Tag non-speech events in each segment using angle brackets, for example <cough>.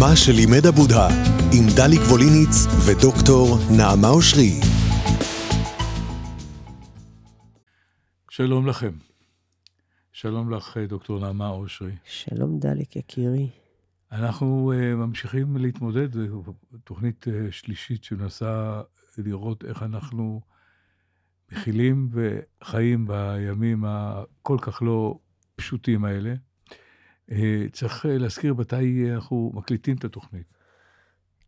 מה שלימד הבודה, עם דליק ווליניץ ודוקטור נעמה אושרי. שלום לכם. שלום לך, דוקטור נעמה אושרי. שלום דליק יקירי. אנחנו uh, ממשיכים להתמודד, זו תוכנית uh, שלישית שמנסה לראות איך אנחנו מכילים וחיים בימים הכל כך לא פשוטים האלה. Uh, צריך uh, להזכיר מתי אנחנו מקליטים את התוכנית.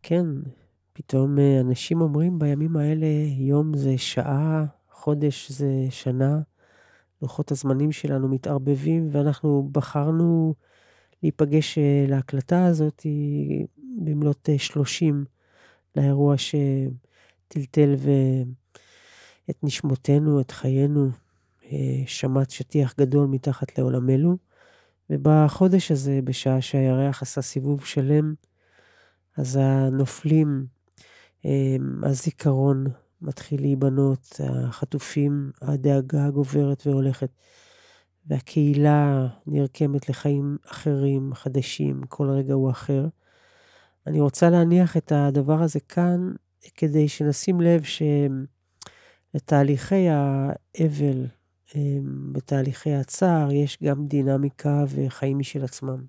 כן, פתאום אנשים אומרים בימים האלה, יום זה שעה, חודש זה שנה, לוחות הזמנים שלנו מתערבבים, ואנחנו בחרנו להיפגש להקלטה הזאת במלאת uh, 30 לאירוע שטלטל ו... את נשמותינו, את חיינו, שמט שטיח גדול מתחת לעולמנו. ובחודש הזה, בשעה שהירח עשה סיבוב שלם, אז הנופלים, הזיכרון מתחיל להיבנות, החטופים, הדאגה גוברת והולכת, והקהילה נרקמת לחיים אחרים, חדשים, כל רגע הוא אחר. אני רוצה להניח את הדבר הזה כאן, כדי שנשים לב שלתהליכי האבל, בתהליכי הצער, יש גם דינמיקה וחיים משל עצמם.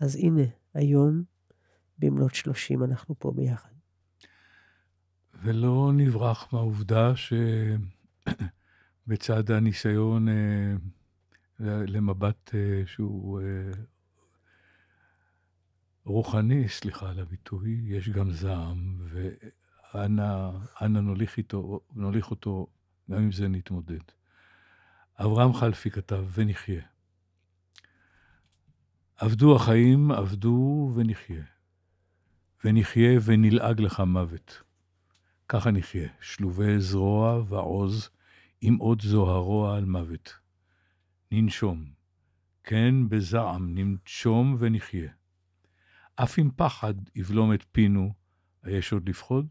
אז הנה, היום, במלאת 30, אנחנו פה ביחד. ולא נברח מהעובדה שבצד <coughs> הניסיון למבט שהוא רוחני, סליחה על הביטוי, יש גם זעם, ואנה נוליך, איתו, נוליך אותו, גם עם זה נתמודד. אברהם חלפי כתב, ונחיה. עבדו החיים, עבדו ונחיה. ונחיה ונלעג לך מוות. ככה נחיה, שלובי זרוע ועוז, עם עוד זוהרו על מוות. ננשום, כן בזעם ננשום ונחיה. אף אם פחד יבלום את פינו, היש עוד לפחוד?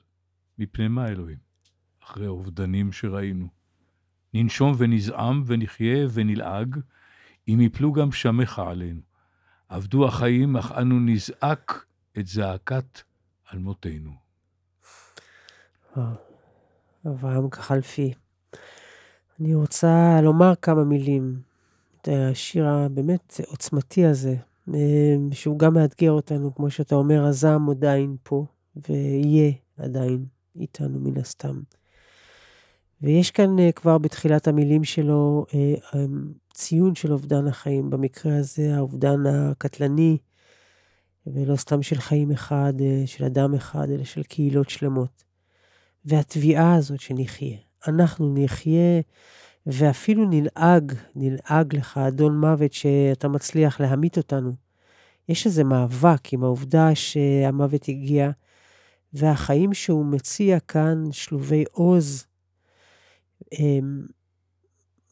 מפני מה אלוהים? אחרי האובדנים שראינו. ננשום ונזעם ונחיה ונלעג, אם יפלו גם שמך עלינו. עבדו החיים, אך אנו נזעק את זעקת אלמותינו. אברהם כחלפי. אני רוצה לומר כמה מילים. השיר הבאמת עוצמתי הזה, שהוא גם מאתגר אותנו, כמו שאתה אומר, הזעם עדיין פה, ויהיה עדיין איתנו מן הסתם. ויש כאן כבר בתחילת המילים שלו ציון של אובדן החיים, במקרה הזה האובדן הקטלני, ולא סתם של חיים אחד, של אדם אחד, אלא של קהילות שלמות. והתביעה הזאת שנחיה, אנחנו נחיה ואפילו נלעג, נלעג לך, אדון מוות, שאתה מצליח להמית אותנו. יש איזה מאבק עם העובדה שהמוות הגיע, והחיים שהוא מציע כאן, שלובי עוז,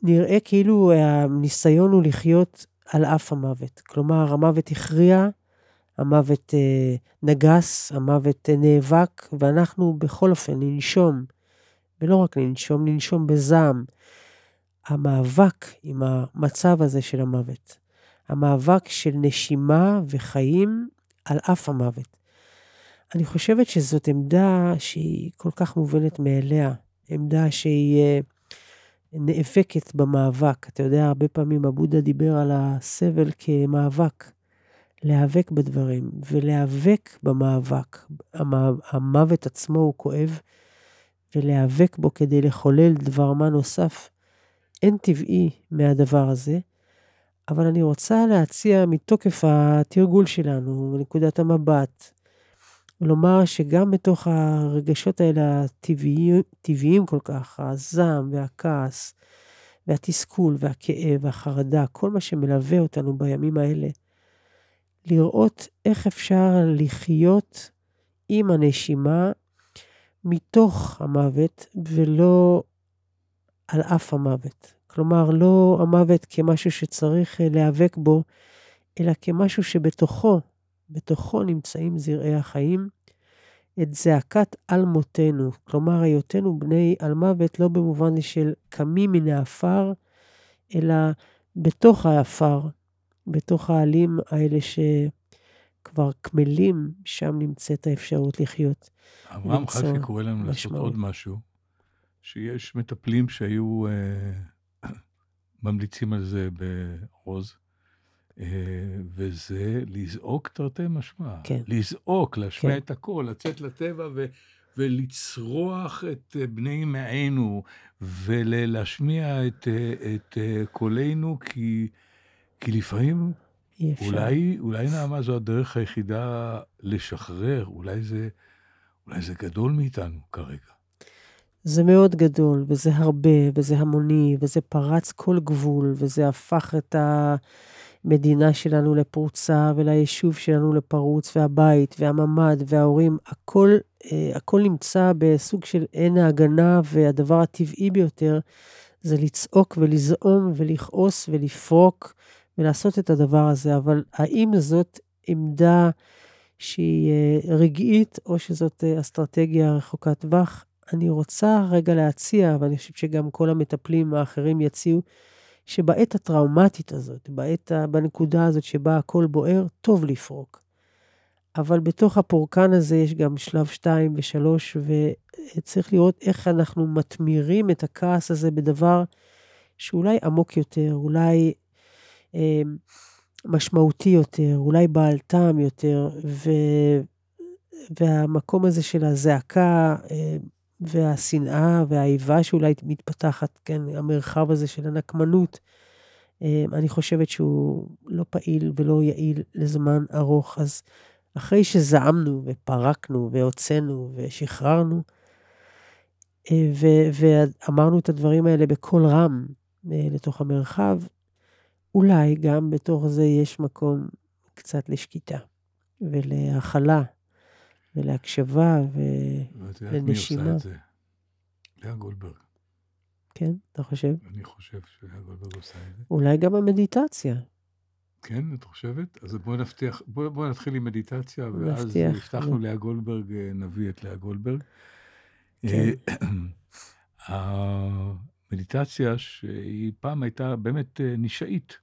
נראה כאילו הניסיון הוא לחיות על אף המוות. כלומר, המוות הכריע, המוות אה, נגס, המוות אה, נאבק, ואנחנו בכל אופן ננשום, ולא רק ננשום, ננשום בזעם. המאבק עם המצב הזה של המוות, המאבק של נשימה וחיים על אף המוות. אני חושבת שזאת עמדה שהיא כל כך מובנת מאליה, עמדה שהיא אה, נאבקת במאבק. אתה יודע, הרבה פעמים הבודה דיבר על הסבל כמאבק. להיאבק בדברים ולהיאבק במאבק. המוות עצמו הוא כואב, ולהיאבק בו כדי לחולל דבר מה נוסף, אין טבעי מהדבר הזה, אבל אני רוצה להציע מתוקף התרגול שלנו, מנקודת המבט, לומר שגם בתוך הרגשות האלה הטבעיים, טבעיים כל כך, הזעם והכעס והתסכול והכאב והחרדה, כל מה שמלווה אותנו בימים האלה, לראות איך אפשר לחיות עם הנשימה מתוך המוות ולא על אף המוות. כלומר, לא המוות כמשהו שצריך להיאבק בו, אלא כמשהו שבתוכו, בתוכו נמצאים זרעי החיים, את זעקת על מותנו, כלומר היותנו בני על מוות לא במובן של קמים מן העפר, אלא בתוך העפר, בתוך העלים האלה כבר קמלים, שם נמצאת האפשרות לחיות. אברהם חלקי קורא לנו לעשות. עוד משהו, שיש מטפלים שהיו אה, <clears throat> ממליצים על זה ברוז, אה, וזה לזעוק תרתי משמע. כן. לזעוק, להשמיע כן. את הקול, לצאת לטבע ו... ולצרוח את אה, בני אמנו, ולהשמיע את, אה, את אה, קולנו, כי, כי לפעמים אפשר. אולי, אולי נעמה זו הדרך היחידה לשחרר, אולי זה, אולי זה גדול מאיתנו כרגע. זה מאוד גדול, וזה הרבה, וזה המוני, וזה פרץ כל גבול, וזה הפך את המדינה שלנו לפרוצה, וליישוב שלנו לפרוץ, והבית, והממ"ד, וההורים, הכל, אה, הכל נמצא בסוג של עין ההגנה, והדבר הטבעי ביותר זה לצעוק ולזעום ולכעוס ולפרוק ולעשות את הדבר הזה. אבל האם זאת עמדה שהיא אה, רגעית, או שזאת אה, אסטרטגיה רחוקת טווח? אני רוצה רגע להציע, ואני חושבת שגם כל המטפלים האחרים יציעו, שבעת הטראומטית הזאת, בעת, בנקודה הזאת שבה הכל בוער, טוב לפרוק. אבל בתוך הפורקן הזה יש גם שלב 2 ו-3, וצריך לראות איך אנחנו מתמירים את הכעס הזה בדבר שאולי עמוק יותר, אולי אה, משמעותי יותר, אולי בעל טעם יותר, ו... והמקום הזה של הזעקה אה, והשנאה והאיבה שאולי מתפתחת, כן, המרחב הזה של הנקמנות, אה, אני חושבת שהוא לא פעיל ולא יעיל לזמן ארוך. אז אחרי שזעמנו ופרקנו והוצאנו ושחררנו, אה, ו- ואמרנו את הדברים האלה בקול רם אה, לתוך המרחב, אולי גם בתוך זה יש מקום קצת לשקיטה ולהכלה ולהקשבה, ו- ואת יודעת מי עושה. את זה? לאה גולדברג. כן, אתה חושב? אני חושב שלאה גולדברג עושה את זה. אולי גם המדיטציה. כן, את חושבת? אז בואי נבטיח, בואי בוא נתחיל עם מדיטציה, ואז נבטיח, הבטחנו נו. לאה גולדברג, אה, נביא את לאה גולדברג. כן. אה, המדיטציה, שהיא פעם הייתה באמת אה, נישאית,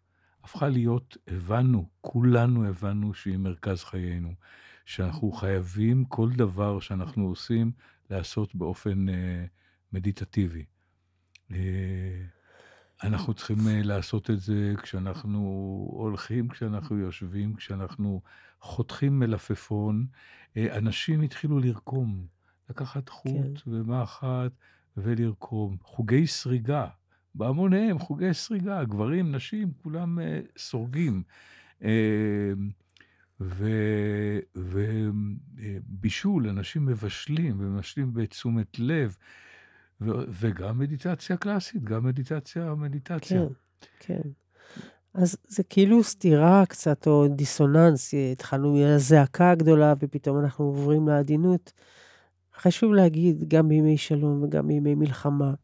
הפכה להיות, הבנו, כולנו הבנו שהיא מרכז חיינו, שאנחנו חייבים כל דבר שאנחנו עושים לעשות באופן אה, מדיטטיבי. אה, אנחנו צריכים אה, לעשות את זה כשאנחנו הולכים, כשאנחנו יושבים, כשאנחנו חותכים מלפפון. אה, אנשים התחילו לרקום, לקחת חוט כן. ומחט ולרקום. חוגי סריגה, בהמוניהם, חוגי סריגה, גברים, נשים, כולם אה, סורגים. אה, ובישול, אנשים מבשלים, ומבשלים בתשומת לב, ו- וגם מדיטציה קלאסית, גם מדיטציה, מדיטציה. כן, כן. אז זה כאילו סתירה קצת, או דיסוננס. התחלנו מהזעקה הגדולה, ופתאום אנחנו עוברים לעדינות. חשוב להגיד, גם בימי שלום וגם בימי מלחמה,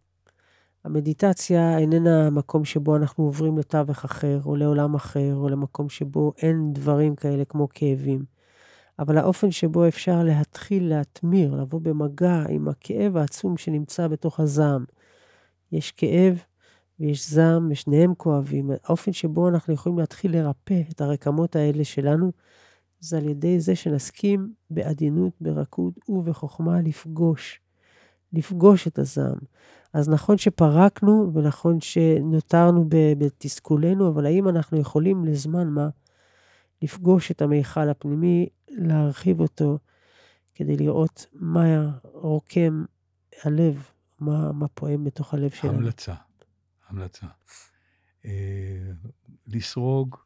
המדיטציה איננה מקום שבו אנחנו עוברים לתווך אחר, או לעולם אחר, או למקום שבו אין דברים כאלה כמו כאבים. אבל האופן שבו אפשר להתחיל להתמיר, לבוא במגע עם הכאב העצום שנמצא בתוך הזעם. יש כאב ויש זעם, ושניהם כואבים. האופן שבו אנחנו יכולים להתחיל לרפא את הרקמות האלה שלנו, זה על ידי זה שנסכים בעדינות, ברכות ובחוכמה לפגוש. לפגוש את הזעם. אז נכון שפרקנו, ונכון שנותרנו בתסכולנו, אבל האם אנחנו יכולים לזמן מה לפגוש את המיכל הפנימי, להרחיב אותו, כדי לראות מה רוקם הלב, מה, מה פועם בתוך הלב שלנו. המלצה, המלצה. אה, לסרוג,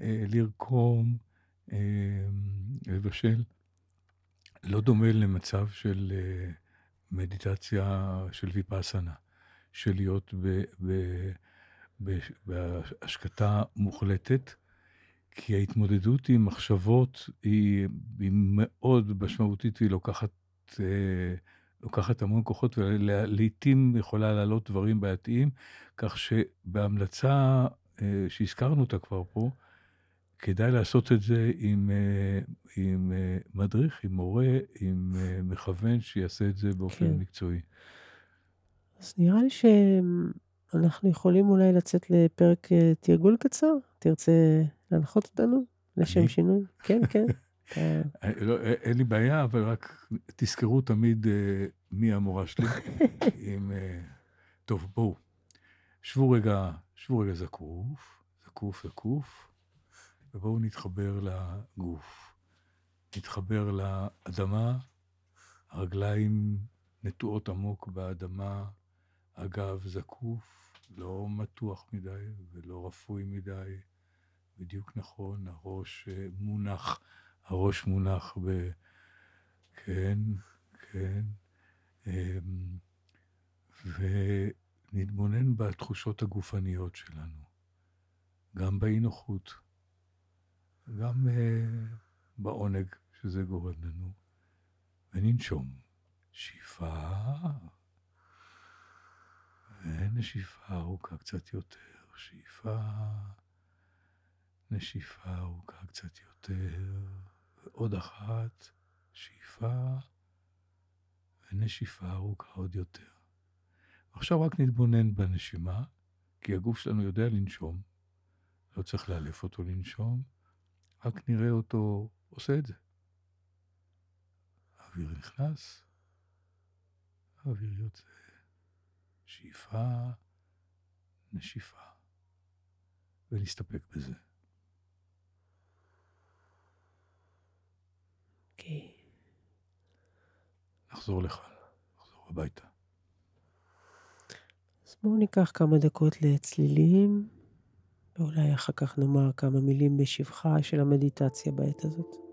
אה, לרקום, אה, לבשל, לא דומה למצב של אה, מדיטציה של ויפאסנה, של להיות בהשקטה מוחלטת, כי ההתמודדות עם מחשבות היא, היא מאוד משמעותית והיא לוקחת, אה, לוקחת המון כוחות ולעיתים יכולה לעלות דברים בעייתיים, כך שבהמלצה אה, שהזכרנו אותה כבר פה, כדאי לעשות את זה עם, אה, עם אה, מדריך, עם מורה, עם אה, מכוון שיעשה את זה באופן כן. מקצועי. אז נראה לי שאנחנו יכולים אולי לצאת לפרק תרגול קצר. תרצה להנחות אותנו לשם? שינוי? כן, כן. כן. <laughs> לא, אין לי בעיה, אבל רק תזכרו תמיד מי המורה שלי. <laughs> עם... טוב, בואו. שבו רגע, שבו רגע זקוף, זקוף, זקוף, ובואו נתחבר לגוף. נתחבר לאדמה, הרגליים נטועות עמוק באדמה, הגב זקוף, לא מתוח מדי ולא רפוי מדי, בדיוק נכון, הראש אה, מונח, הראש מונח ב... כן, כן. אמ, ונתבונן בתחושות הגופניות שלנו, גם באי נוחות, גם uh, בעונג שזה גורם לנו, וננשום. שאיפה, ונשיפה ארוכה קצת יותר, שאיפה, נשיפה ארוכה קצת יותר, ועוד אחת, שאיפה, ונשיפה ארוכה עוד יותר. עכשיו רק נתבונן בנשימה, כי הגוף שלנו יודע לנשום, לא צריך לאלף אותו לנשום, רק נראה אותו עושה את זה. האוויר נכנס, האוויר יוצא, שאיפה, נשיפה, ונסתפק בזה. אוקיי. נחזור לכאן, נחזור הביתה. אז בואו ניקח כמה דקות לצלילים, ואולי אחר כך נאמר כמה מילים בשבחה של המדיטציה בעת הזאת.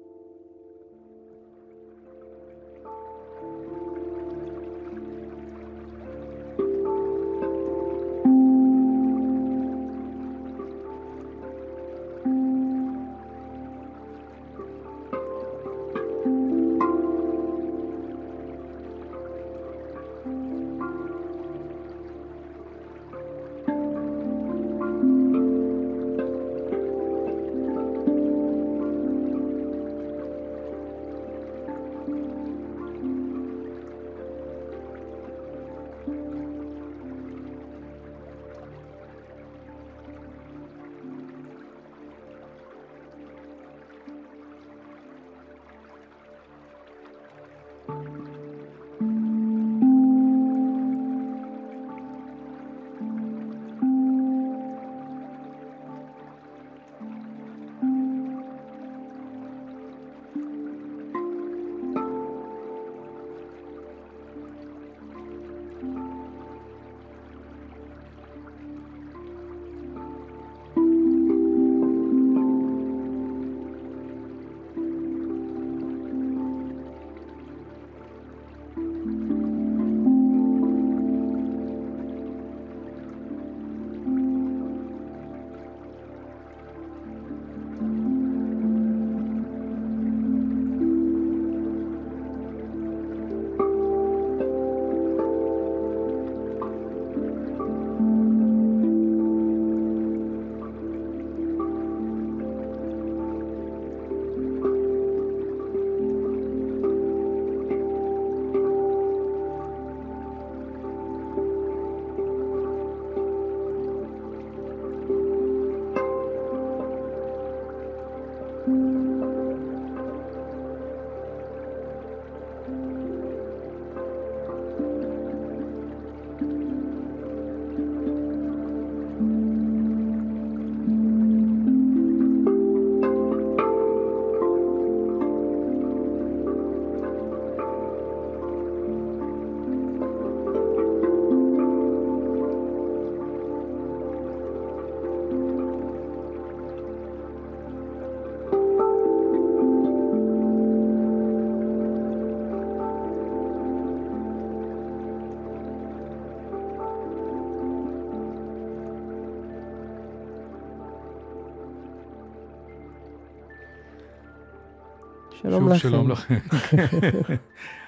שלום לכם. שוב שלום לכם.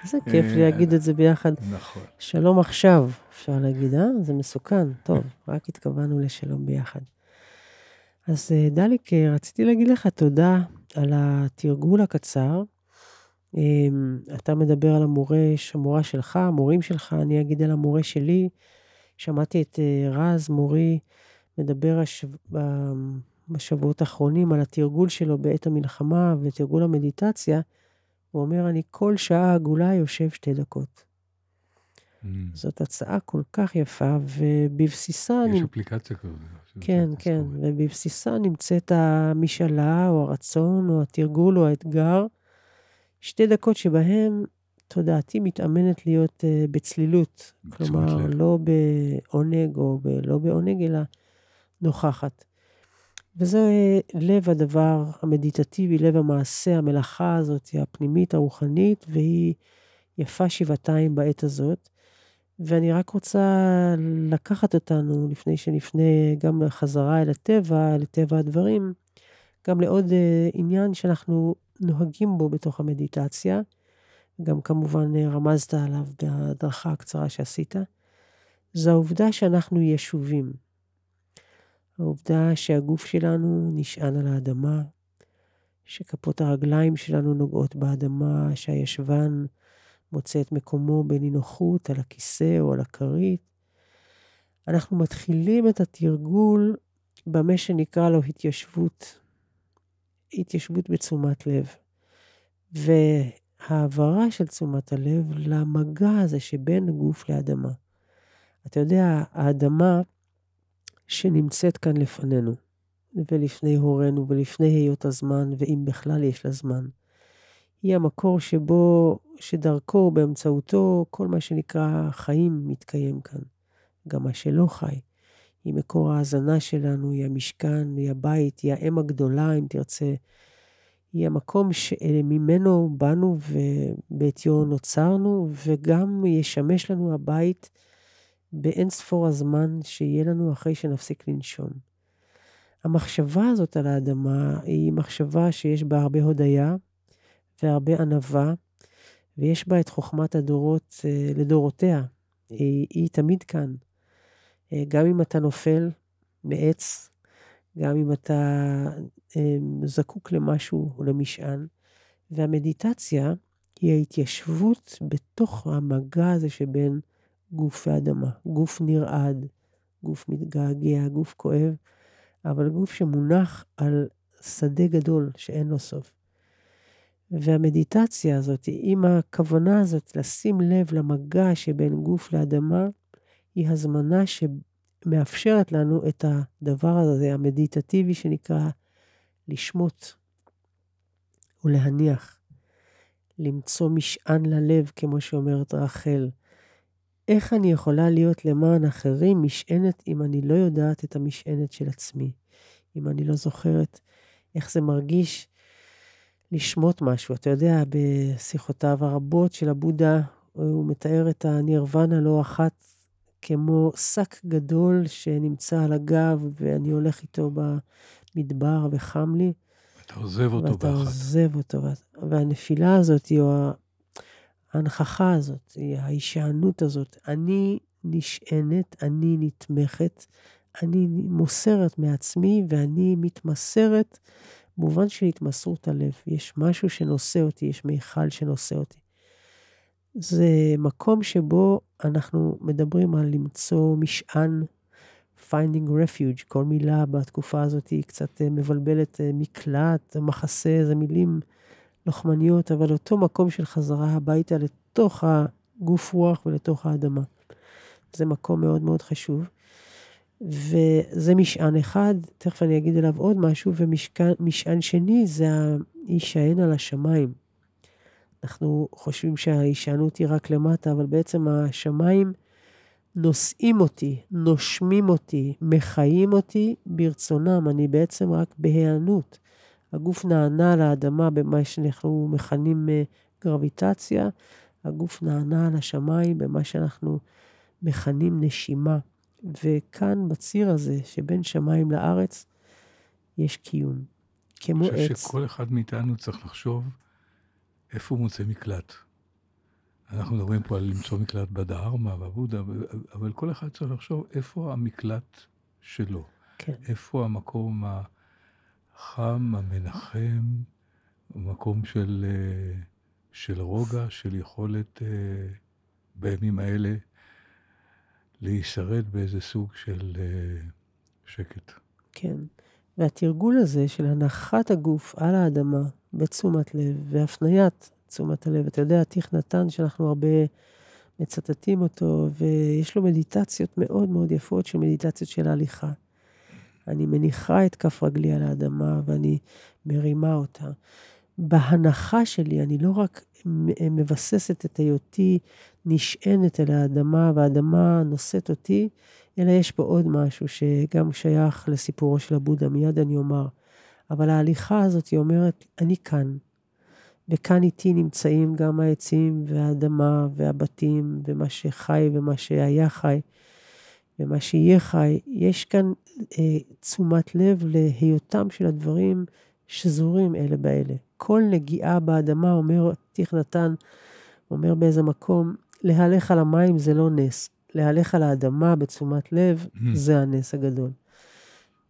איזה כיף להגיד את זה ביחד. נכון. שלום עכשיו, אפשר להגיד, אה? זה מסוכן. טוב, רק התכוונו לשלום ביחד. אז אה, דליק, אה, רציתי להגיד לך תודה על התרגול הקצר. אמ, אתה מדבר על המורה, המורה שלך, המורים שלך, אני אגיד על המורה שלי. שמעתי את אה, רז, מורי, מדבר השב... בשבועות האחרונים על התרגול שלו בעת המלחמה ותרגול המדיטציה, הוא אומר, אני כל שעה עגולה יושב שתי דקות. Mm. זאת הצעה כל כך יפה, ובבסיסה... יש נ- אפליקציה כזאת. כן, כן. ובבסיסה נמצאת המשאלה, או הרצון, או התרגול, או האתגר. שתי דקות שבהן תודעתי מתאמנת להיות uh, בצלילות. כלומר, לב. לא בעונג, או ב, לא בעונג, אלא נוכחת. וזה לב הדבר המדיטטיבי, לב המעשה, המלאכה הזאת, הפנימית, הרוחנית, והיא יפה שבעתיים בעת הזאת. ואני רק רוצה לקחת אותנו, לפני שנפנה גם חזרה אל הטבע, לטבע הדברים, גם לעוד uh, עניין שאנחנו נוהגים בו בתוך המדיטציה. גם כמובן אה, רמזת עליו בהדרכה הקצרה שעשית. זו העובדה שאנחנו ישובים. העובדה שהגוף שלנו נשען על האדמה, שכפות הרגליים שלנו נוגעות באדמה, שהישבן מוצא את מקומו בנינוחות על הכיסא או על הכרית. אנחנו מתחילים את התרגול במה שנקרא לו התיישבות, התיישבות בתשומת לב. והעברה של תשומת הלב למגע הזה שבין גוף לאדמה. אתה יודע, האדמה שנמצאת כאן לפנינו, ולפני הורינו, ולפני היות הזמן, ואם בכלל יש לה זמן, היא המקור שבו, שדרכו, באמצעותו, כל מה שנקרא חיים מתקיים כאן. גם מה שלא חי. היא מקור ההאזנה שלנו, היא המשכן, היא הבית, היא האם הגדולה, אם תרצה. היא המקום שממנו באנו ובעטיו נוצרנו, וגם ישמש לנו הבית באין ספור הזמן שיהיה לנו אחרי שנפסיק לנשום. המחשבה הזאת על האדמה היא מחשבה שיש בה הרבה הודיה והרבה ענווה, ויש בה את חוכמת הדורות אה, לדורותיה. היא, היא תמיד כאן. אה, גם אם אתה נופל מעץ, גם אם אתה אה, זקוק למשהו או למשען. והמדיטציה היא ההתיישבות בתוך המגע הזה שבין גוף ואדמה. גוף נרעד, גוף מתגעגע, גוף כואב, אבל גוף שמונח על שדה גדול שאין לו סוף. והמדיטציה הזאת, עם הכוונה הזאת לשים לב למגע שבין גוף לאדמה, היא הזמנה שמאפשרת לנו את הדבר הזה, המדיטטיבי, שנקרא לשמוט ולהניח, למצוא משען ללב, כמו שאומרת רחל. איך אני יכולה להיות למען אחרים משענת אם אני לא יודעת את המשענת של עצמי? אם אני לא זוכרת איך זה מרגיש לשמוט משהו. אתה יודע, בשיחותיו הרבות של הבודה, הוא מתאר את הנירוונה לא אחת כמו שק גדול שנמצא על הגב, ואני הולך איתו במדבר וחם לי. אתה עוזב אותו ואתה באחת. עוזב אותו. והנפילה הזאת, או ההנכחה הזאת, ההישענות הזאת, אני נשענת, אני נתמכת, אני מוסרת מעצמי ואני מתמסרת במובן של התמסרות הלב. יש משהו שנושא אותי, יש מיכל שנושא אותי. זה מקום שבו אנחנו מדברים על למצוא משען, finding refuge, כל מילה בתקופה הזאת היא קצת אה, מבלבלת, אה, מקלט, מחסה, זה מילים לוחמניות, אבל אותו מקום של חזרה הביתה לתוך הגוף רוח ולתוך האדמה. זה מקום מאוד מאוד חשוב. וזה משען אחד, תכף אני אגיד עליו עוד משהו, ומשען שני זה ההישען על השמיים. אנחנו חושבים שההישענות היא רק למטה, אבל בעצם השמיים נושאים אותי, נושמים אותי, מחיים אותי ברצונם, אני בעצם רק בהיענות. הגוף נענה לאדמה במה שאנחנו מכנים אה, גרביטציה, הגוף נענה לשמיים במה שאנחנו מכנים נשימה. וכאן, בציר הזה שבין שמיים לארץ, יש קיום. כמו אני חושב עץ. שכל אחד מאיתנו צריך לחשוב איפה הוא מוצא מקלט. אנחנו מדברים פה על למצוא מקלט בדהרמה, בבודה, אבל כל אחד צריך לחשוב איפה המקלט שלו. כן. איפה המקום החם, המנחם, מקום של, אה, של רוגע, של יכולת אה, בימים האלה להישרד באיזה סוג של אה, שקט. כן. והתרגול הזה של הנחת הגוף על האדמה בתשומת לב והפניית תשומת הלב, אתה יודע, תיך נתן, שאנחנו הרבה מצטטים אותו, ויש לו מדיטציות מאוד מאוד יפות של מדיטציות של הליכה. אני מניחה את כף רגלי על האדמה ואני מרימה אותה. בהנחה שלי, אני לא רק מבססת את היותי נשענת אל האדמה, והאדמה נושאת אותי, אלא יש פה עוד משהו שגם שייך לסיפורו של הבודה, מיד אני אומר. אבל ההליכה הזאת, היא אומרת, אני כאן. וכאן איתי נמצאים גם העצים והאדמה והבתים ומה שחי ומה שהיה חי ומה שיהיה חי. יש כאן אה, תשומת לב להיותם של הדברים שזורים אלה באלה. כל נגיעה באדמה, אומר תיך נתן, אומר באיזה מקום, להלך על המים זה לא נס, להלך על האדמה בתשומת לב, mm. זה הנס הגדול.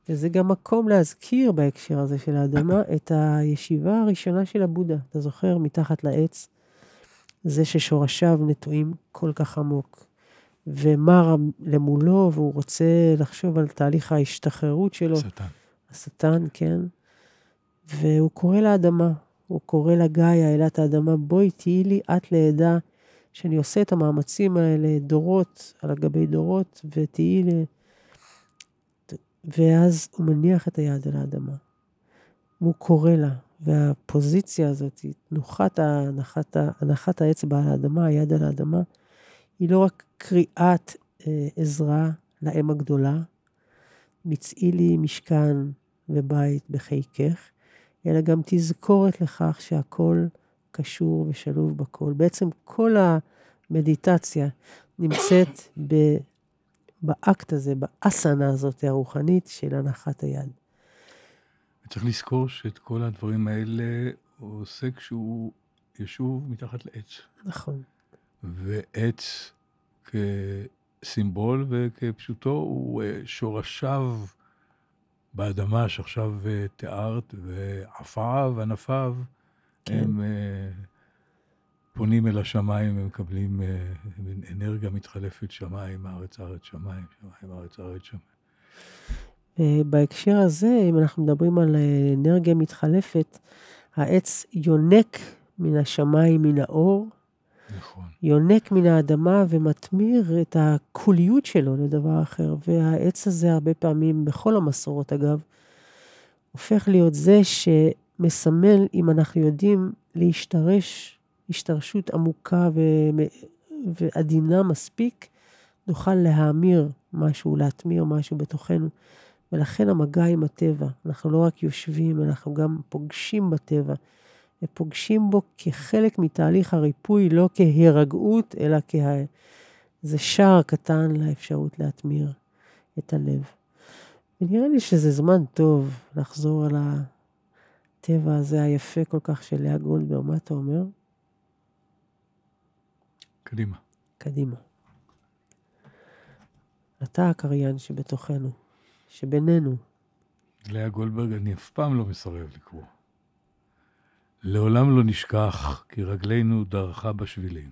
וזה גם מקום להזכיר בהקשר הזה של האדמה את הישיבה הראשונה של הבודה. אתה זוכר? מתחת לעץ, זה ששורשיו נטועים כל כך עמוק. ומר למולו, והוא רוצה לחשוב על תהליך ההשתחררות שלו. השטן. השטן, כן. והוא קורא לאדמה, הוא קורא לגאיה, אלת האדמה, בואי תהיי לי את לעדה שאני עושה את המאמצים האלה דורות על גבי דורות, ותהיי לי... ואז הוא מניח את היד על האדמה. והוא קורא לה, והפוזיציה הזאת, תנוחת הנחת, הנחת האצבע על האדמה, היד על האדמה, היא לא רק קריאת אה, עזרה לאם הגדולה, מצאי לי משכן ובית בחיקך, אלא גם תזכורת לכך שהכל קשור ושלוב בכל. בעצם כל המדיטציה נמצאת ב, באקט הזה, באסנה הזאת הרוחנית של הנחת היד. צריך לזכור שאת כל הדברים האלה הוא עושה כשהוא ישוב מתחת לעץ. נכון. ועץ כסימבול וכפשוטו הוא אה, שורשיו באדמה שעכשיו אה, תיארת, ועפעיו, ענפיו, כן. הם uh, פונים אל השמיים ומקבלים אנרגיה מתחלפת שמיים, ארץ, ארץ, שמיים, שמיים, ארץ, ארץ, שמיים. בהקשר הזה, אם אנחנו מדברים על אנרגיה מתחלפת, העץ יונק מן השמיים, מן האור, נכון. יונק מן האדמה ומתמיר את הקוליות שלו לדבר אחר. והעץ הזה הרבה פעמים, בכל המסורות אגב, הופך להיות זה שמסמל, אם אנחנו יודעים להשתרש, השתרשות עמוקה ו... ועדינה מספיק, נוכל להמיר משהו, להטמיר משהו בתוכנו. ולכן המגע עם הטבע, אנחנו לא רק יושבים, אנחנו גם פוגשים בטבע. ופוגשים בו כחלק מתהליך הריפוי, לא כהירגעות, אלא כאיזה שער קטן לאפשרות להטמיר את הלב. ונראה לי שזה זמן טוב לחזור על הטבע הזה היפה כל כך של לאה גולדברג. מה אתה אומר? קדימה. קדימה. אתה הקריין שבתוכנו, שבינינו. לאה גולדברג, אני אף פעם לא מסרב לקרוא. לעולם לא נשכח כי רגלינו דרכה בשבילים.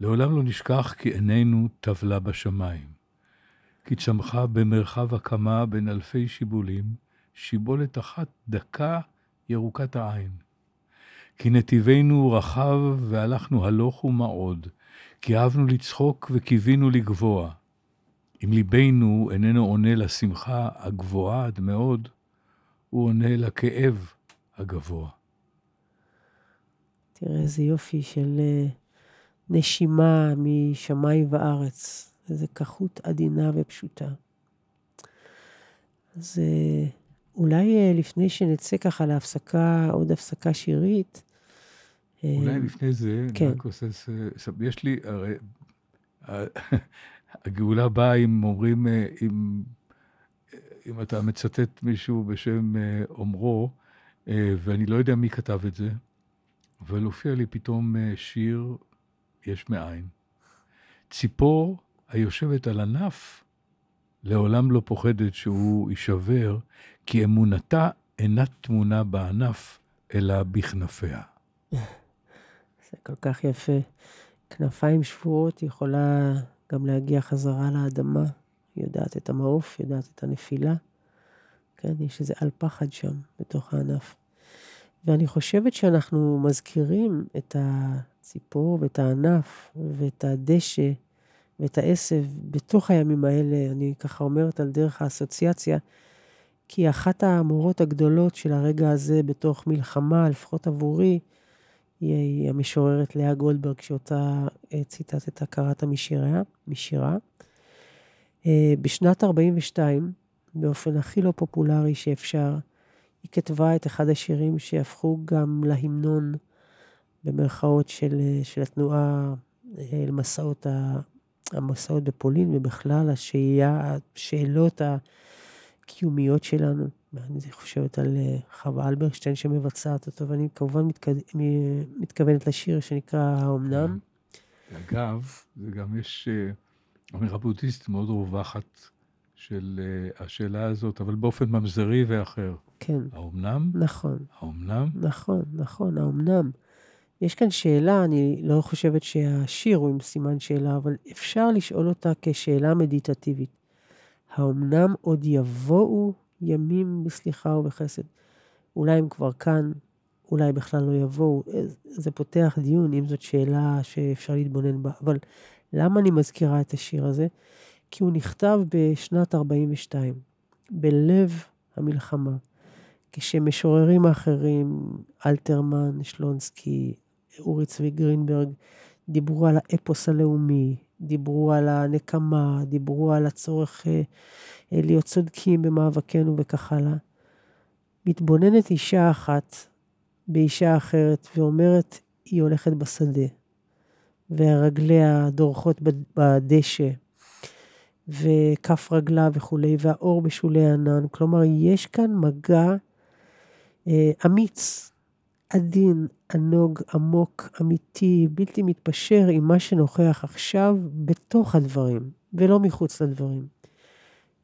לעולם לא נשכח כי עינינו טבלה בשמיים. כי צמחה במרחב הקמה בין אלפי שיבולים, שיבולת אחת דקה ירוקת העין. כי נתיבנו רחב והלכנו הלוך ומעוד, כי אהבנו לצחוק וקיווינו לגבוה. אם ליבנו איננו עונה לשמחה הגבוהה עד מאוד, הוא עונה לכאב הגבוה. תראה איזה יופי של אה, נשימה משמיים וארץ, איזה כחות עדינה ופשוטה. אז אה, אולי אה, לפני שנצא ככה להפסקה, עוד הפסקה שירית, אולי לפני זה, כן. רק עושה, יש לי, הרי, <laughs> הגאולה באה אם אומרים, אם, אם אתה מצטט מישהו בשם אומרו, ואני לא יודע מי כתב את זה, אבל הופיע לי פתאום אה, שיר יש מאין. ציפור היושבת על ענף לעולם לא פוחדת שהוא יישבר, כי אמונתה אינה טמונה בענף, אלא בכנפיה. זה כל כך יפה. כנפיים שבורות יכולה גם להגיע חזרה לאדמה. היא יודעת את המעוף, יודעת את הנפילה. כן, יש איזה אלפחד שם, בתוך הענף. ואני חושבת שאנחנו מזכירים את הציפור ואת הענף ואת הדשא ואת העשב בתוך הימים האלה, אני ככה אומרת על דרך האסוציאציה, כי אחת המורות הגדולות של הרגע הזה בתוך מלחמה, לפחות עבורי, היא המשוררת לאה גולדברג, שאותה אה, ציטטת, קראת משירה. משירה. אה, בשנת 42, באופן הכי לא פופולרי שאפשר, היא כתבה את אחד השירים שהפכו גם להמנון, במרכאות, של, אה, של התנועה למסעות המסעות בפולין, ובכלל השאלה, השאלות הקיומיות שלנו. אני חושבת על אה, חווה אלברשטיין שמבצעת אותו, ואני כמובן מתכו... מתכוונת לשיר שנקרא האומנם. אגב, זה גם יש אה, אמירה בודהיסטית מאוד רווחת של אה, השאלה הזאת, אבל באופן ממזרי ואחר. כן. האומנם? נכון. האומנם? נכון, נכון, האומנם. יש כאן שאלה, אני לא חושבת שהשיר הוא עם סימן שאלה, אבל אפשר לשאול אותה כשאלה מדיטטיבית. האומנם עוד יבואו ימים בסליחה ובחסד? אולי הם כבר כאן, אולי בכלל לא יבואו. זה פותח דיון, אם זאת שאלה שאפשר להתבונן בה. אבל למה אני מזכירה את השיר הזה? כי הוא נכתב בשנת 42, בלב המלחמה, כשמשוררים האחרים, אלתרמן, שלונסקי, אורי צבי גרינברג, דיברו על האפוס הלאומי, דיברו על הנקמה, דיברו על הצורך אה, אה, להיות צודקים במאבקנו וכך הלאה. מתבוננת אישה אחת באישה אחרת ואומרת, היא הולכת בשדה, ורגליה דורכות בדשא, וכף רגלה וכולי, והאור בשולי הענן. כלומר, יש כאן מגע אמיץ עדין, ענוג, עמוק, אמיתי, בלתי מתפשר עם מה שנוכח עכשיו בתוך הדברים, ולא מחוץ לדברים.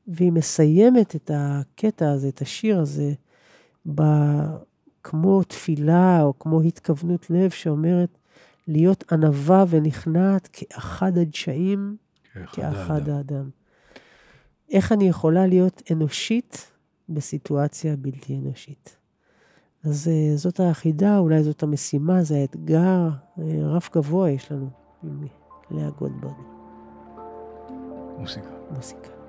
והיא מסיימת את הקטע הזה, את השיר הזה, ב... כמו תפילה או כמו התכוונות לב שאומרת להיות ענווה ונכנעת כאחד הדשאים, כאחד האדם. האדם. איך אני יכולה להיות אנושית בסיטואציה בלתי אנושית? אז uh, זאת היחידה, אולי זאת המשימה, זה האתגר, uh, רף גבוה יש לנו עם לאה גולדברג. מוסיקה. מוסיקה.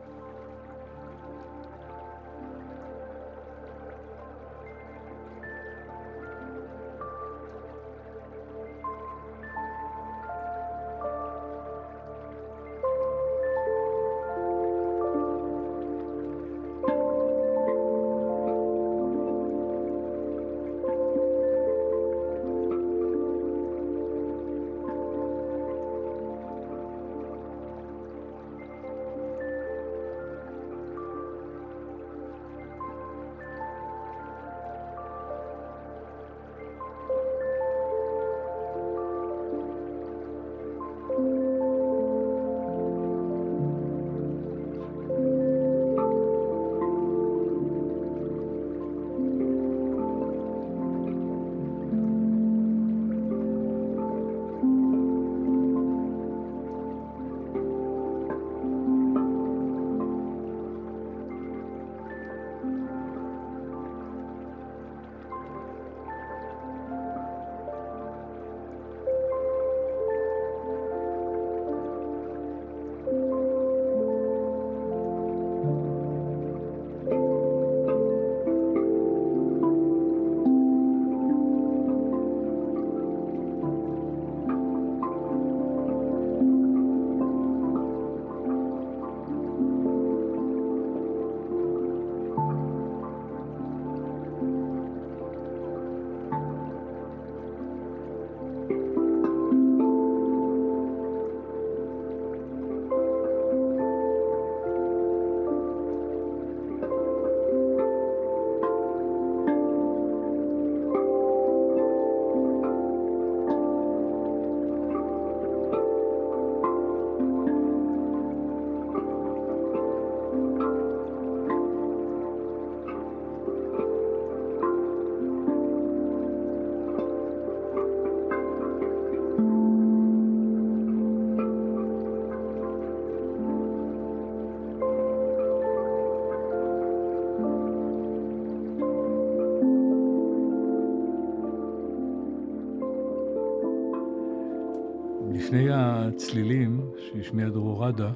לפני הצלילים שהשמיע דרור ראדה,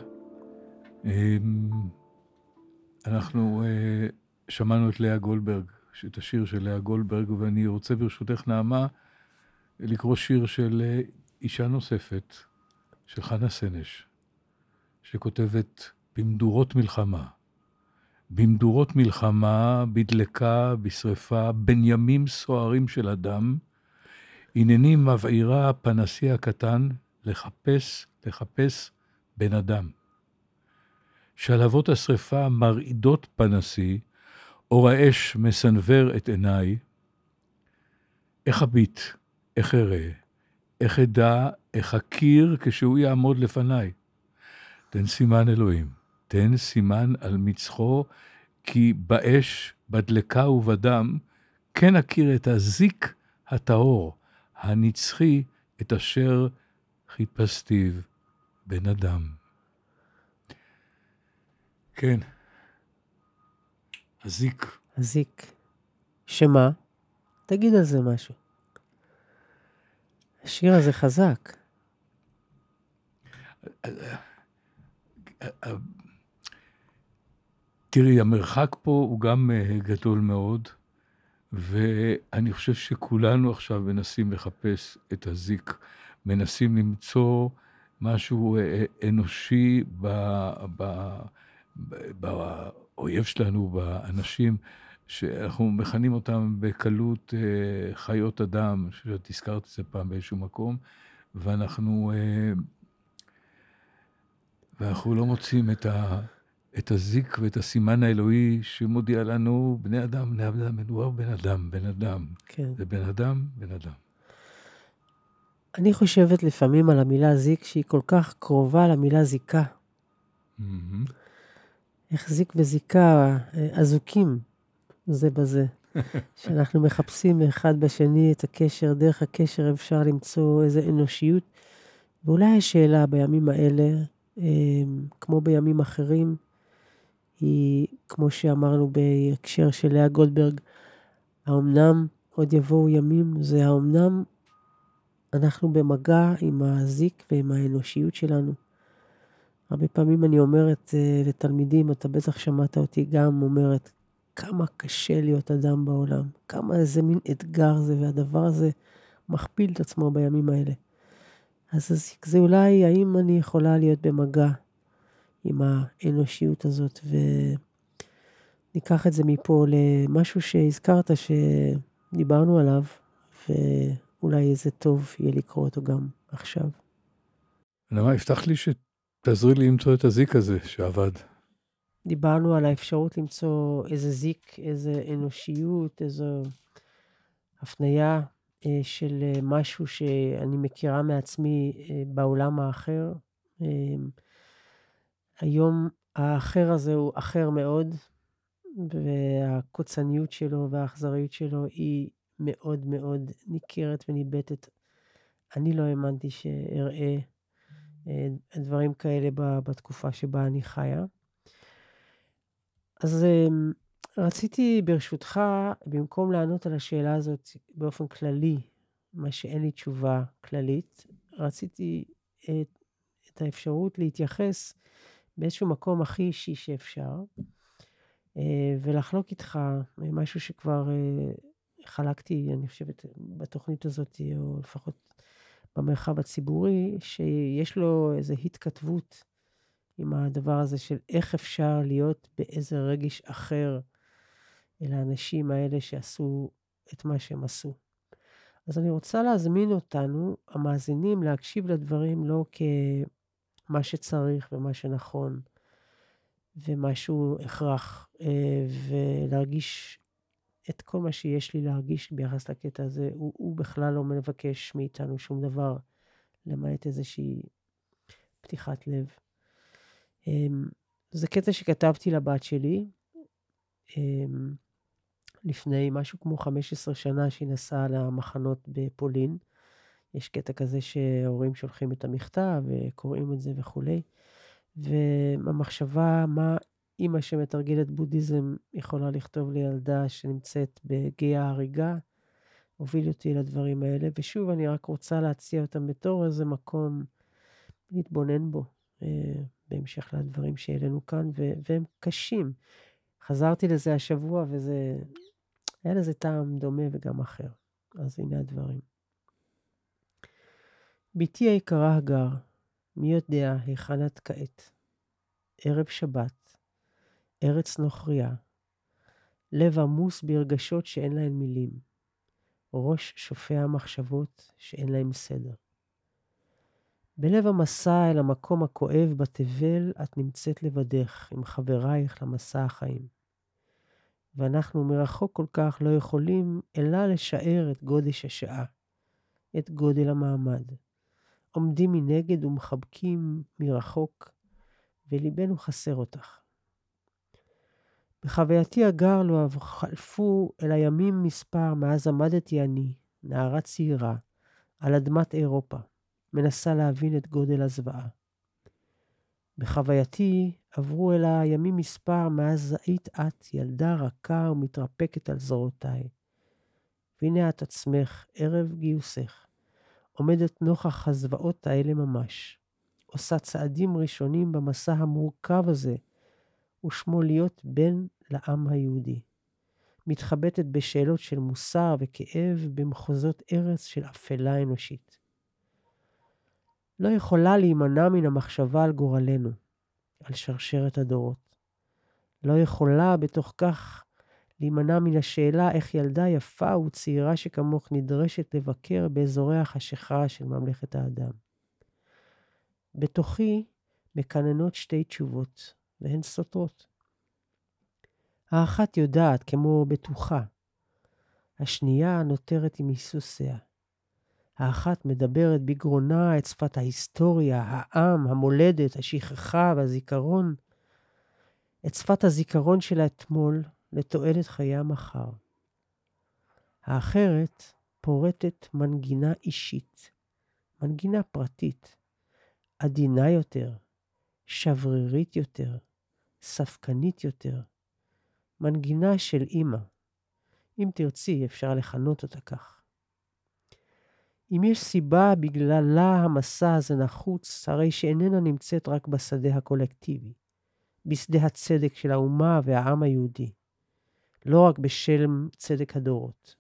אמ, אנחנו אה, שמענו את לאה גולדברג, את השיר של לאה גולדברג, ואני רוצה ברשותך, נעמה, לקרוא שיר של אה, אישה נוספת, של חנה סנש, שכותבת במדורות מלחמה. במדורות מלחמה, בדלקה, בשרפה, בין ימים סוערים של אדם, הנני מבעירה פנסי הקטן לחפש, לחפש בן אדם. שלהבות השרפה מרעידות פנסי, אור האש מסנוור את עיניי. איך אביט, איך אראה, איך אדע, איך אכיר כשהוא יעמוד לפניי. תן סימן אלוהים, תן סימן על מצחו, כי באש, בדלקה ובדם, כן אכיר את הזיק הטהור, הנצחי, את אשר חיפשתיו בן אדם. כן. הזיק. הזיק. שמה? תגיד על זה משהו. השיר הזה חזק. תראי, המרחק פה הוא גם אה, גדול מאוד, ואני חושב שכולנו עכשיו מנסים לחפש את הזיק, מנסים למצוא משהו אה, אה, אנושי ב, ב, באויב שלנו, באנשים שאנחנו מכנים אותם בקלות אה, חיות אדם, שאת הזכרת את זה פעם באיזשהו מקום, ואנחנו, ואנחנו לא מוצאים את, ה, את הזיק ואת הסימן האלוהי שמודיע לנו, בני אדם, בני אדם, מדובר בן אדם, בן אדם. כן. זה בן אדם, בן אדם. אני חושבת לפעמים על המילה זיק, שהיא כל כך קרובה למילה זיקה. Mm-hmm. החזיק וזיקה אה, אזוקים זה בזה. <laughs> שאנחנו מחפשים אחד בשני את הקשר, דרך הקשר אפשר למצוא איזו אנושיות. ואולי השאלה בימים האלה, אה, כמו בימים אחרים, היא, כמו שאמרנו בהקשר של לאה גולדברג, האומנם עוד יבואו ימים, זה האומנם אנחנו במגע עם הזיק ועם האנושיות שלנו. הרבה פעמים אני אומרת uh, לתלמידים, אתה בטח שמעת אותי גם אומרת, כמה קשה להיות אדם בעולם, כמה איזה מין אתגר זה, והדבר הזה מכפיל את עצמו בימים האלה. אז זה אולי, האם אני יכולה להיות במגע עם האנושיות הזאת, וניקח את זה מפה למשהו שהזכרת שדיברנו עליו, ואולי איזה טוב יהיה לקרוא אותו גם עכשיו. נעמה, הבטחת לי ש... תעזרי לי למצוא את הזיק הזה שעבד. דיברנו על האפשרות למצוא איזה זיק, איזה אנושיות, איזו הפנייה אה, של אה, משהו שאני מכירה מעצמי אה, בעולם האחר. אה, היום האחר הזה הוא אחר מאוד, והקוצניות שלו והאכזריות שלו היא מאוד מאוד ניכרת וניבטת. אני לא האמנתי שאראה אה, דברים כאלה בתקופה שבה אני חיה. אז אמ, רציתי ברשותך, במקום לענות על השאלה הזאת באופן כללי, מה שאין לי תשובה כללית, רציתי את, את האפשרות להתייחס באיזשהו מקום הכי אישי שאפשר, אה, ולחלוק איתך משהו שכבר אה, חלקתי, אני חושבת, בתוכנית הזאת, או לפחות במרחב הציבורי, שיש לו איזו התכתבות עם הדבר הזה של איך אפשר להיות באיזה רגש אחר אל האנשים האלה שעשו את מה שהם עשו. אז אני רוצה להזמין אותנו, המאזינים, להקשיב לדברים לא כמה שצריך ומה שנכון ומשהו הכרח, אה, ולהרגיש את כל מה שיש לי להרגיש ביחס לקטע הזה, הוא, הוא בכלל לא מבקש מאיתנו שום דבר, למעט איזושהי פתיחת לב. אמ, זה קטע שכתבתי לבת שלי אמ, לפני משהו כמו 15 שנה שהיא נסעה למחנות בפולין. יש קטע כזה שהורים שולחים את המכתב וקוראים את זה וכולי. והמחשבה מה אימא שמתרגלת בודהיזם יכולה לכתוב לילדה שנמצאת בגיא ההריגה, הוביל אותי לדברים האלה, ושוב, אני רק רוצה להציע אותם בתור איזה מקום להתבונן בו, אה, בהמשך לדברים שהעלינו כאן, והם קשים. חזרתי לזה השבוע, וזה... היה לזה טעם דומה וגם אחר. אז הנה הדברים. בתי היקרה הגר, מי יודע היכן את כעת? ערב שבת, ארץ נוכריה, לב עמוס ברגשות שאין להן מילים, ראש שופע מחשבות שאין להם סדר. בלב המסע אל המקום הכואב בתבל את נמצאת לבדך עם חברייך למסע החיים. ואנחנו מרחוק כל כך לא יכולים אלא לשער את גודש השעה, את גודל המעמד. עומדים מנגד ומחבקים מרחוק, וליבנו חסר אותך. בחווייתי הגר לא חלפו אל הימים מספר מאז עמדתי אני, נערה צעירה, על אדמת אירופה, מנסה להבין את גודל הזוועה. בחווייתי עברו אל הימים מספר מאז היית את ילדה רכה ומתרפקת על זרועותיי. והנה את עצמך, ערב גיוסך, עומדת נוכח הזוועות האלה ממש, עושה צעדים ראשונים במסע המורכב הזה, ושמו להיות בן לעם היהודי. מתחבטת בשאלות של מוסר וכאב במחוזות ארץ של אפלה אנושית. לא יכולה להימנע מן המחשבה על גורלנו, על שרשרת הדורות. לא יכולה בתוך כך להימנע מן השאלה איך ילדה יפה וצעירה שכמוך נדרשת לבקר באזורי החשיכה של ממלכת האדם. בתוכי מקננות שתי תשובות, והן סותרות. האחת יודעת, כמו בטוחה. השנייה נותרת עם היסוסיה. האחת מדברת בגרונה את שפת ההיסטוריה, העם, המולדת, השכחה והזיכרון. את שפת הזיכרון של האתמול לתועלת חיי המחר. האחרת פורטת מנגינה אישית, מנגינה פרטית, עדינה יותר, שברירית יותר, ספקנית יותר, מנגינה של אימא. אם תרצי, אפשר לכנות אותה כך. אם יש סיבה בגללה המסע הזה נחוץ, הרי שאיננה נמצאת רק בשדה הקולקטיבי, בשדה הצדק של האומה והעם היהודי, לא רק בשל צדק הדורות.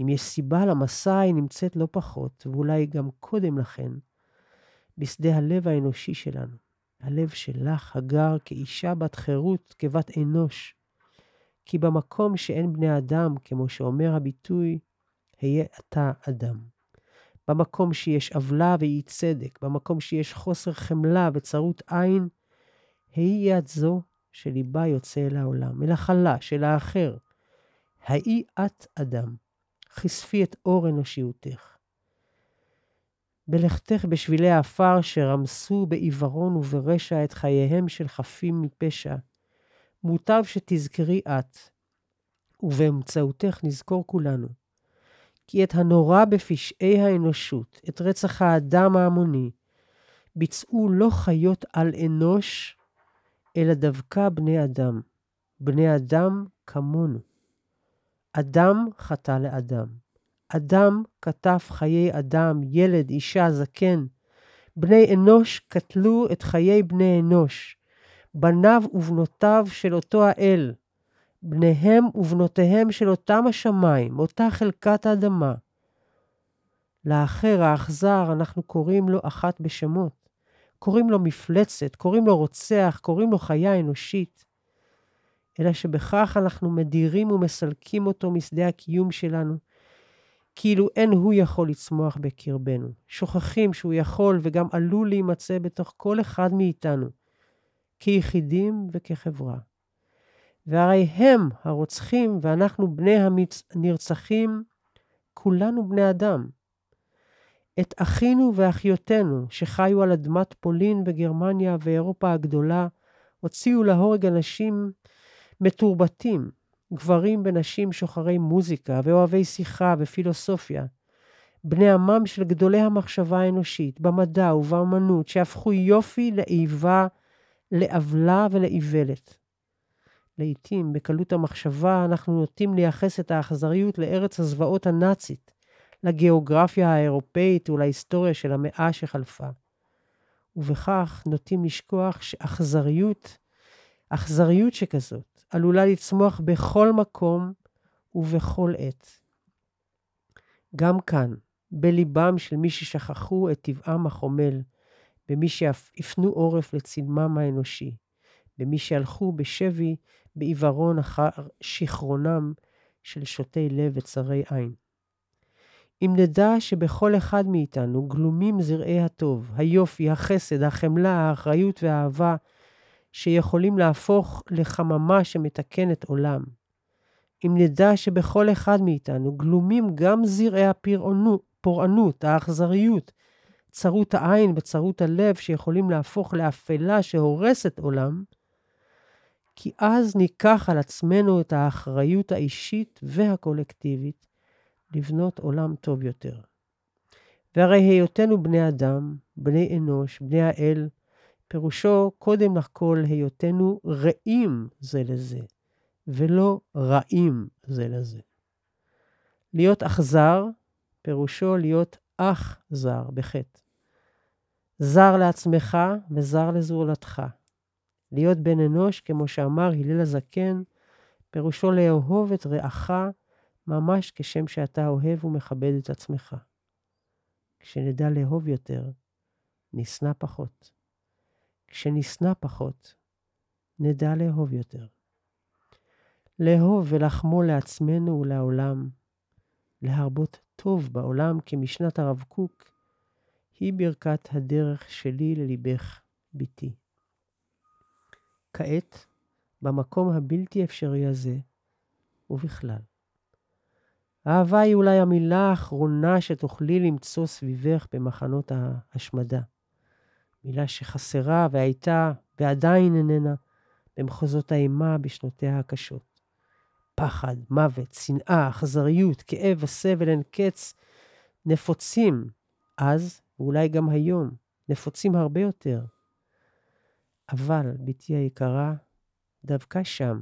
אם יש סיבה למסע, היא נמצאת לא פחות, ואולי גם קודם לכן, בשדה הלב האנושי שלנו, הלב שלך, הגר כאישה בת חירות, כבת אנוש. כי במקום שאין בני אדם, כמו שאומר הביטוי, היה אתה אדם. במקום שיש עוולה ואי צדק, במקום שיש חוסר חמלה וצרות עין, היא את זו שליבה יוצא אל העולם, אל החלש, אל האחר. האי את אדם, חשפי את אור אנושיותך. בלכתך בשבילי העפר שרמסו בעיוורון וברשע את חייהם של חפים מפשע, מוטב שתזכרי את, ובאמצעותך נזכור כולנו, כי את הנורא בפשעי האנושות, את רצח האדם ההמוני, ביצעו לא חיות על אנוש, אלא דווקא בני אדם. בני אדם כמונו. אדם חטא לאדם. אדם כתב חיי אדם, ילד, אישה, זקן. בני אנוש קטלו את חיי בני אנוש. בניו ובנותיו של אותו האל. בניהם ובנותיהם של אותם השמיים, אותה חלקת האדמה. לאחר, האכזר, אנחנו קוראים לו אחת בשמות. קוראים לו מפלצת, קוראים לו רוצח, קוראים לו חיה אנושית. אלא שבכך אנחנו מדירים ומסלקים אותו משדה הקיום שלנו, כאילו אין הוא יכול לצמוח בקרבנו. שוכחים שהוא יכול וגם עלול להימצא בתוך כל אחד מאיתנו, כיחידים וכחברה. והרי הם הרוצחים ואנחנו בני הנרצחים, כולנו בני אדם. את אחינו ואחיותינו שחיו על אדמת פולין וגרמניה ואירופה הגדולה, הוציאו להורג אנשים מתורבתים, גברים ונשים שוחרי מוזיקה ואוהבי שיחה ופילוסופיה, בני עמם של גדולי המחשבה האנושית, במדע ובאמנות, שהפכו יופי לאיבה, לעוולה ולאיוולת. לעתים, בקלות המחשבה, אנחנו נוטים לייחס את האכזריות לארץ הזוועות הנאצית, לגיאוגרפיה האירופאית ולהיסטוריה של המאה שחלפה. ובכך נוטים לשכוח שאכזריות, אכזריות שכזאת, עלולה לצמוח בכל מקום ובכל עת. גם כאן, בליבם של מי ששכחו את טבעם החומל, במי שהפנו עורף לצלמם האנושי, במי שהלכו בשבי בעיוורון אחר שיכרונם של שוטי לב וצרי עין. אם נדע שבכל אחד מאיתנו גלומים זרעי הטוב, היופי, החסד, החמלה, האחריות והאהבה, שיכולים להפוך לחממה שמתקנת עולם. אם נדע שבכל אחד מאיתנו גלומים גם זרעי הפורענות, האכזריות, צרות העין וצרות הלב, שיכולים להפוך לאפלה שהורסת עולם, כי אז ניקח על עצמנו את האחריות האישית והקולקטיבית לבנות עולם טוב יותר. והרי היותנו בני אדם, בני אנוש, בני האל, פירושו קודם לכל היותנו רעים זה לזה, ולא רעים זה לזה. להיות אכזר, פירושו להיות אח זר, בחטא. זר לעצמך וזר לזולתך. להיות בן אנוש, כמו שאמר הלל הזקן, פירושו לאהוב את רעך ממש כשם שאתה אוהב ומכבד את עצמך. כשנדע לאהוב יותר, נשנא פחות. כשנשנא פחות, נדע לאהוב יותר. לאהוב ולחמול לעצמנו ולעולם, להרבות טוב בעולם כמשנת הרב קוק, היא ברכת הדרך שלי לליבך, בתי. כעת, במקום הבלתי אפשרי הזה, ובכלל. אהבה היא אולי המילה האחרונה שתוכלי למצוא סביבך במחנות ההשמדה. מילה שחסרה והייתה ועדיין איננה במחוזות האימה בשנותיה הקשות. פחד, מוות, שנאה, אכזריות, כאב וסבל אין קץ נפוצים אז, ואולי גם היום, נפוצים הרבה יותר. אבל, בתי היקרה, דווקא שם,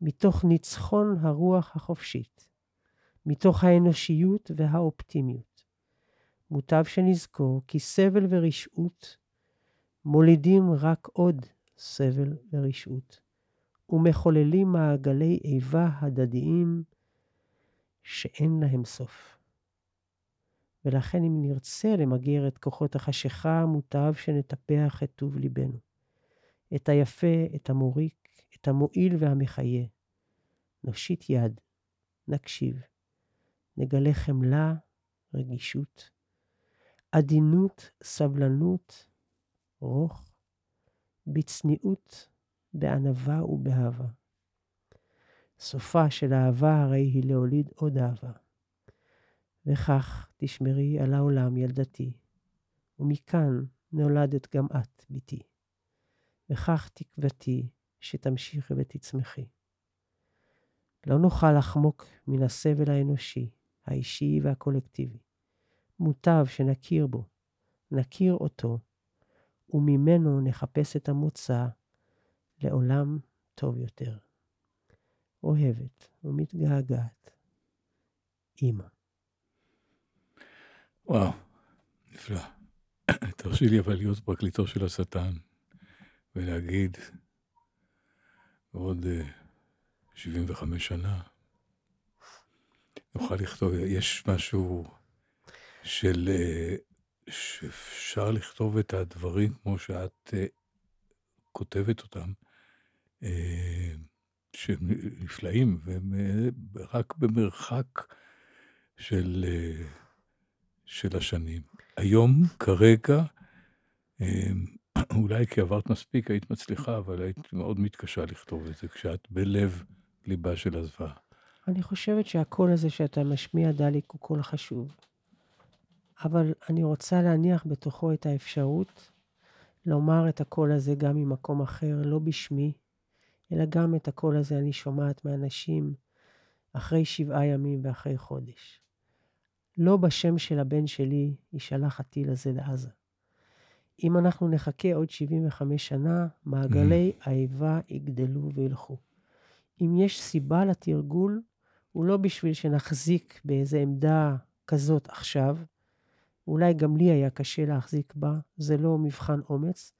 מתוך ניצחון הרוח החופשית, מתוך האנושיות והאופטימיות, מוטב שנזכור כי סבל ורשעות מולידים רק עוד סבל ורשעות, ומחוללים מעגלי איבה הדדיים שאין להם סוף. ולכן אם נרצה למגר את כוחות החשיכה, מוטב שנטפח את טוב ליבנו. את היפה, את המוריק, את המועיל והמחיה. נושיט יד, נקשיב, נגלה חמלה, רגישות, עדינות, סבלנות, רוך, בצניעות, בענווה ובאהבה. סופה של אהבה הרי היא להוליד עוד אהבה. וכך תשמרי על העולם, ילדתי, ומכאן נולדת גם את, בתי. וכך תקוותי שתמשיכי ותצמחי. לא נוכל לחמוק מן הסבל האנושי, האישי והקולקטיבי. מוטב שנכיר בו, נכיר אותו, וממנו נחפש את המוצא לעולם טוב יותר. אוהבת ומתגעגעת, אמא. וואו, נפלא. <clears throat> תרשי לי אבל להיות פרקליטו של השטן ולהגיד, בעוד 75 שנה, נוכל לכתוב, יש משהו של, אה, שאפשר לכתוב את הדברים כמו שאת אה, כותבת אותם, אה, שהם נפלאים, והם רק במרחק של, של השנים. היום, כרגע, <clears throat> אולי כי עברת מספיק היית מצליחה, אבל היית מאוד מתקשה לכתוב את זה כשאת בלב ליבה של הזוועה. אני חושבת שהקול הזה שאתה משמיע, דליק, הוא קול חשוב. אבל אני רוצה להניח בתוכו את האפשרות לומר את הקול הזה גם ממקום אחר, לא בשמי, אלא גם את הקול הזה אני שומעת מאנשים אחרי שבעה ימים ואחרי חודש. לא בשם של הבן שלי יישלח הטיל הזה לעזה. אם אנחנו נחכה עוד 75 שנה, מעגלי mm. האיבה יגדלו וילכו. אם יש סיבה לתרגול, הוא לא בשביל שנחזיק באיזו עמדה כזאת עכשיו, אולי גם לי היה קשה להחזיק בה, זה לא מבחן אומץ,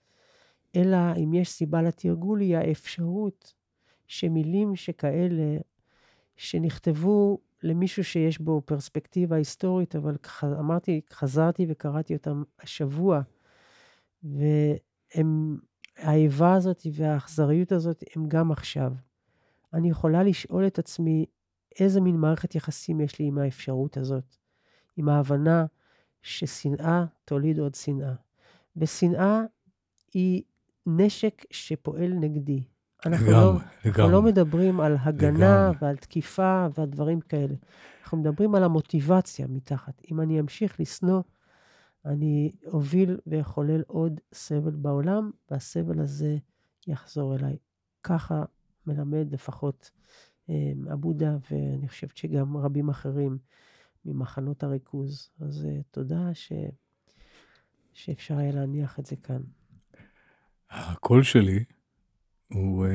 אלא אם יש סיבה לתרגול, היא האפשרות שמילים שכאלה, שנכתבו למישהו שיש בו פרספקטיבה היסטורית, אבל אמרתי, חזרתי וקראתי אותם השבוע, והאיבה הזאת והאכזריות הזאת הם גם עכשיו. אני יכולה לשאול את עצמי איזה מין מערכת יחסים יש לי עם האפשרות הזאת, עם ההבנה ששנאה תוליד עוד שנאה. ושנאה היא נשק שפועל נגדי. אנחנו לגמרי, לא, לגמרי. אנחנו לא מדברים על הגנה לגמרי. ועל תקיפה ועל דברים כאלה. אנחנו מדברים על המוטיבציה מתחת. אם אני אמשיך לשנוא, אני אוביל ואחולל עוד סבל בעולם, והסבל הזה יחזור אליי. ככה מלמד לפחות אה, הבודה, ואני חושבת שגם רבים אחרים ממחנות הריכוז. אז אה, תודה ש... שאפשר היה להניח את זה כאן. הקול שלי, הוא, אה,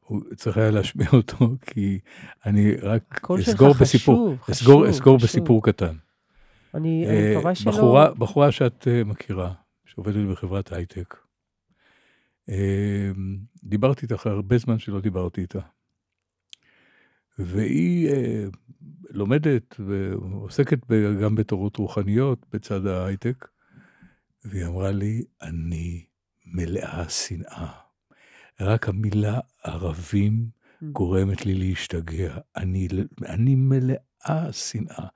הוא צריך היה להשמיע אותו, כי אני רק אסגור בסיפור, חשוב, אסגור, חשוב, אסגור. בסיפור קטן. אני, אה, אני מקווה שלא... בחורה, שאת אה, מכירה, שעובדת בחברת הייטק, דיברתי איתך הרבה זמן שלא דיברתי איתה. והיא אה, לומדת ועוסקת ב- גם בתורות רוחניות בצד ההייטק, והיא אמרה לי, אני מלאה שנאה. רק המילה ערבים Mm. גורמת לי להשתגע. אני, אני מלאה שנאה.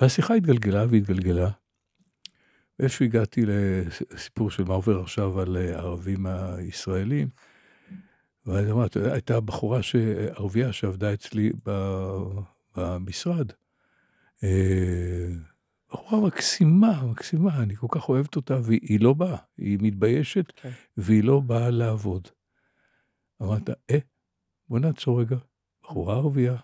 והשיחה התגלגלה והתגלגלה. ואיפשהו הגעתי לסיפור של מה עובר עכשיו על הערבים הישראלים. ואז אמרת, הייתה בחורה, ש- ערבייה שעבדה אצלי במשרד. אה, בחורה מקסימה, מקסימה, אני כל כך אוהבת אותה, והיא לא באה, היא מתביישת, כן. והיא לא באה לעבוד. אמרת, אה, בוא נעצור רגע, בחורה ערבייה,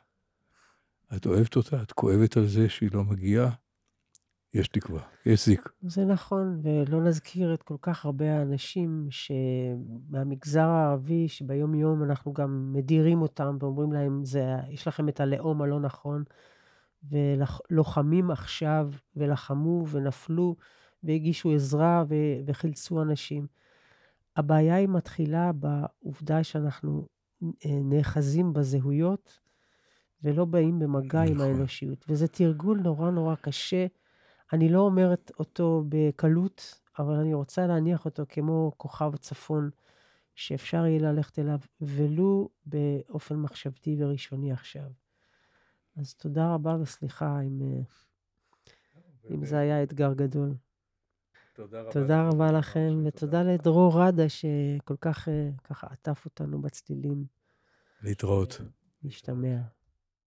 את אוהבת אותה, את כואבת על זה שהיא לא מגיעה, יש תקווה, יש זיק. זה נכון, ולא נזכיר את כל כך הרבה האנשים מהמגזר הערבי, שביום-יום אנחנו גם מדירים אותם ואומרים להם, זה, יש לכם את הלאום הלא נכון, ולוחמים עכשיו, ולחמו ונפלו, והגישו עזרה וחילצו אנשים. הבעיה היא מתחילה בעובדה שאנחנו אה, נאחזים בזהויות, ולא באים במגע עם נכון. האנושיות. וזה תרגול נורא נורא קשה. אני לא אומרת אותו בקלות, אבל אני רוצה להניח אותו כמו כוכב צפון, שאפשר יהיה ללכת אליו, ולו באופן מחשבתי וראשוני עכשיו. אז תודה רבה וסליחה אם, אה, אם זה היה אתגר גדול. תודה רבה. תודה רבה לכם, ותודה לדרור רדה שכל כך אה, ככה עטף אותנו בצלילים. להתראות. להשתמע.